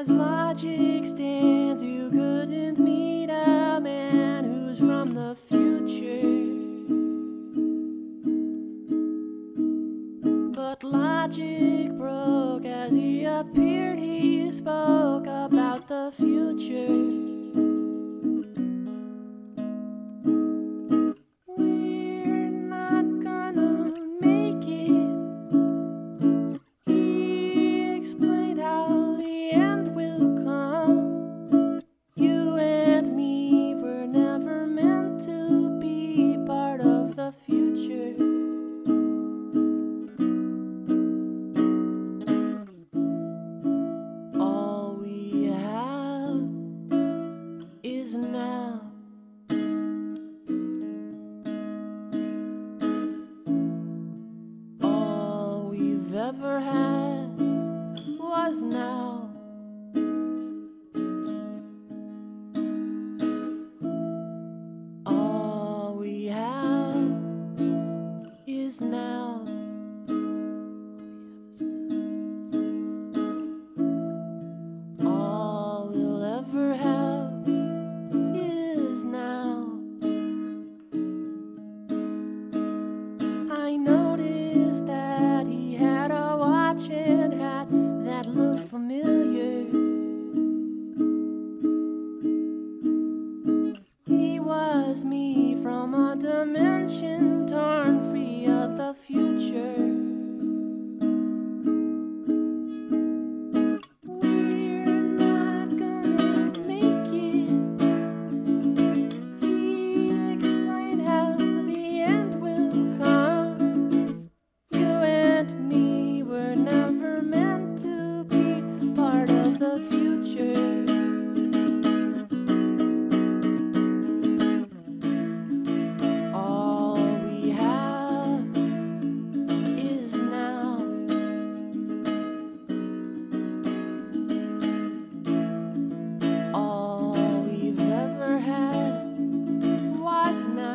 as logic stands, you couldn't meet a man who's from the future. But logic broke as he appeared, he spoke about the future. Ever had was now. Adam Now.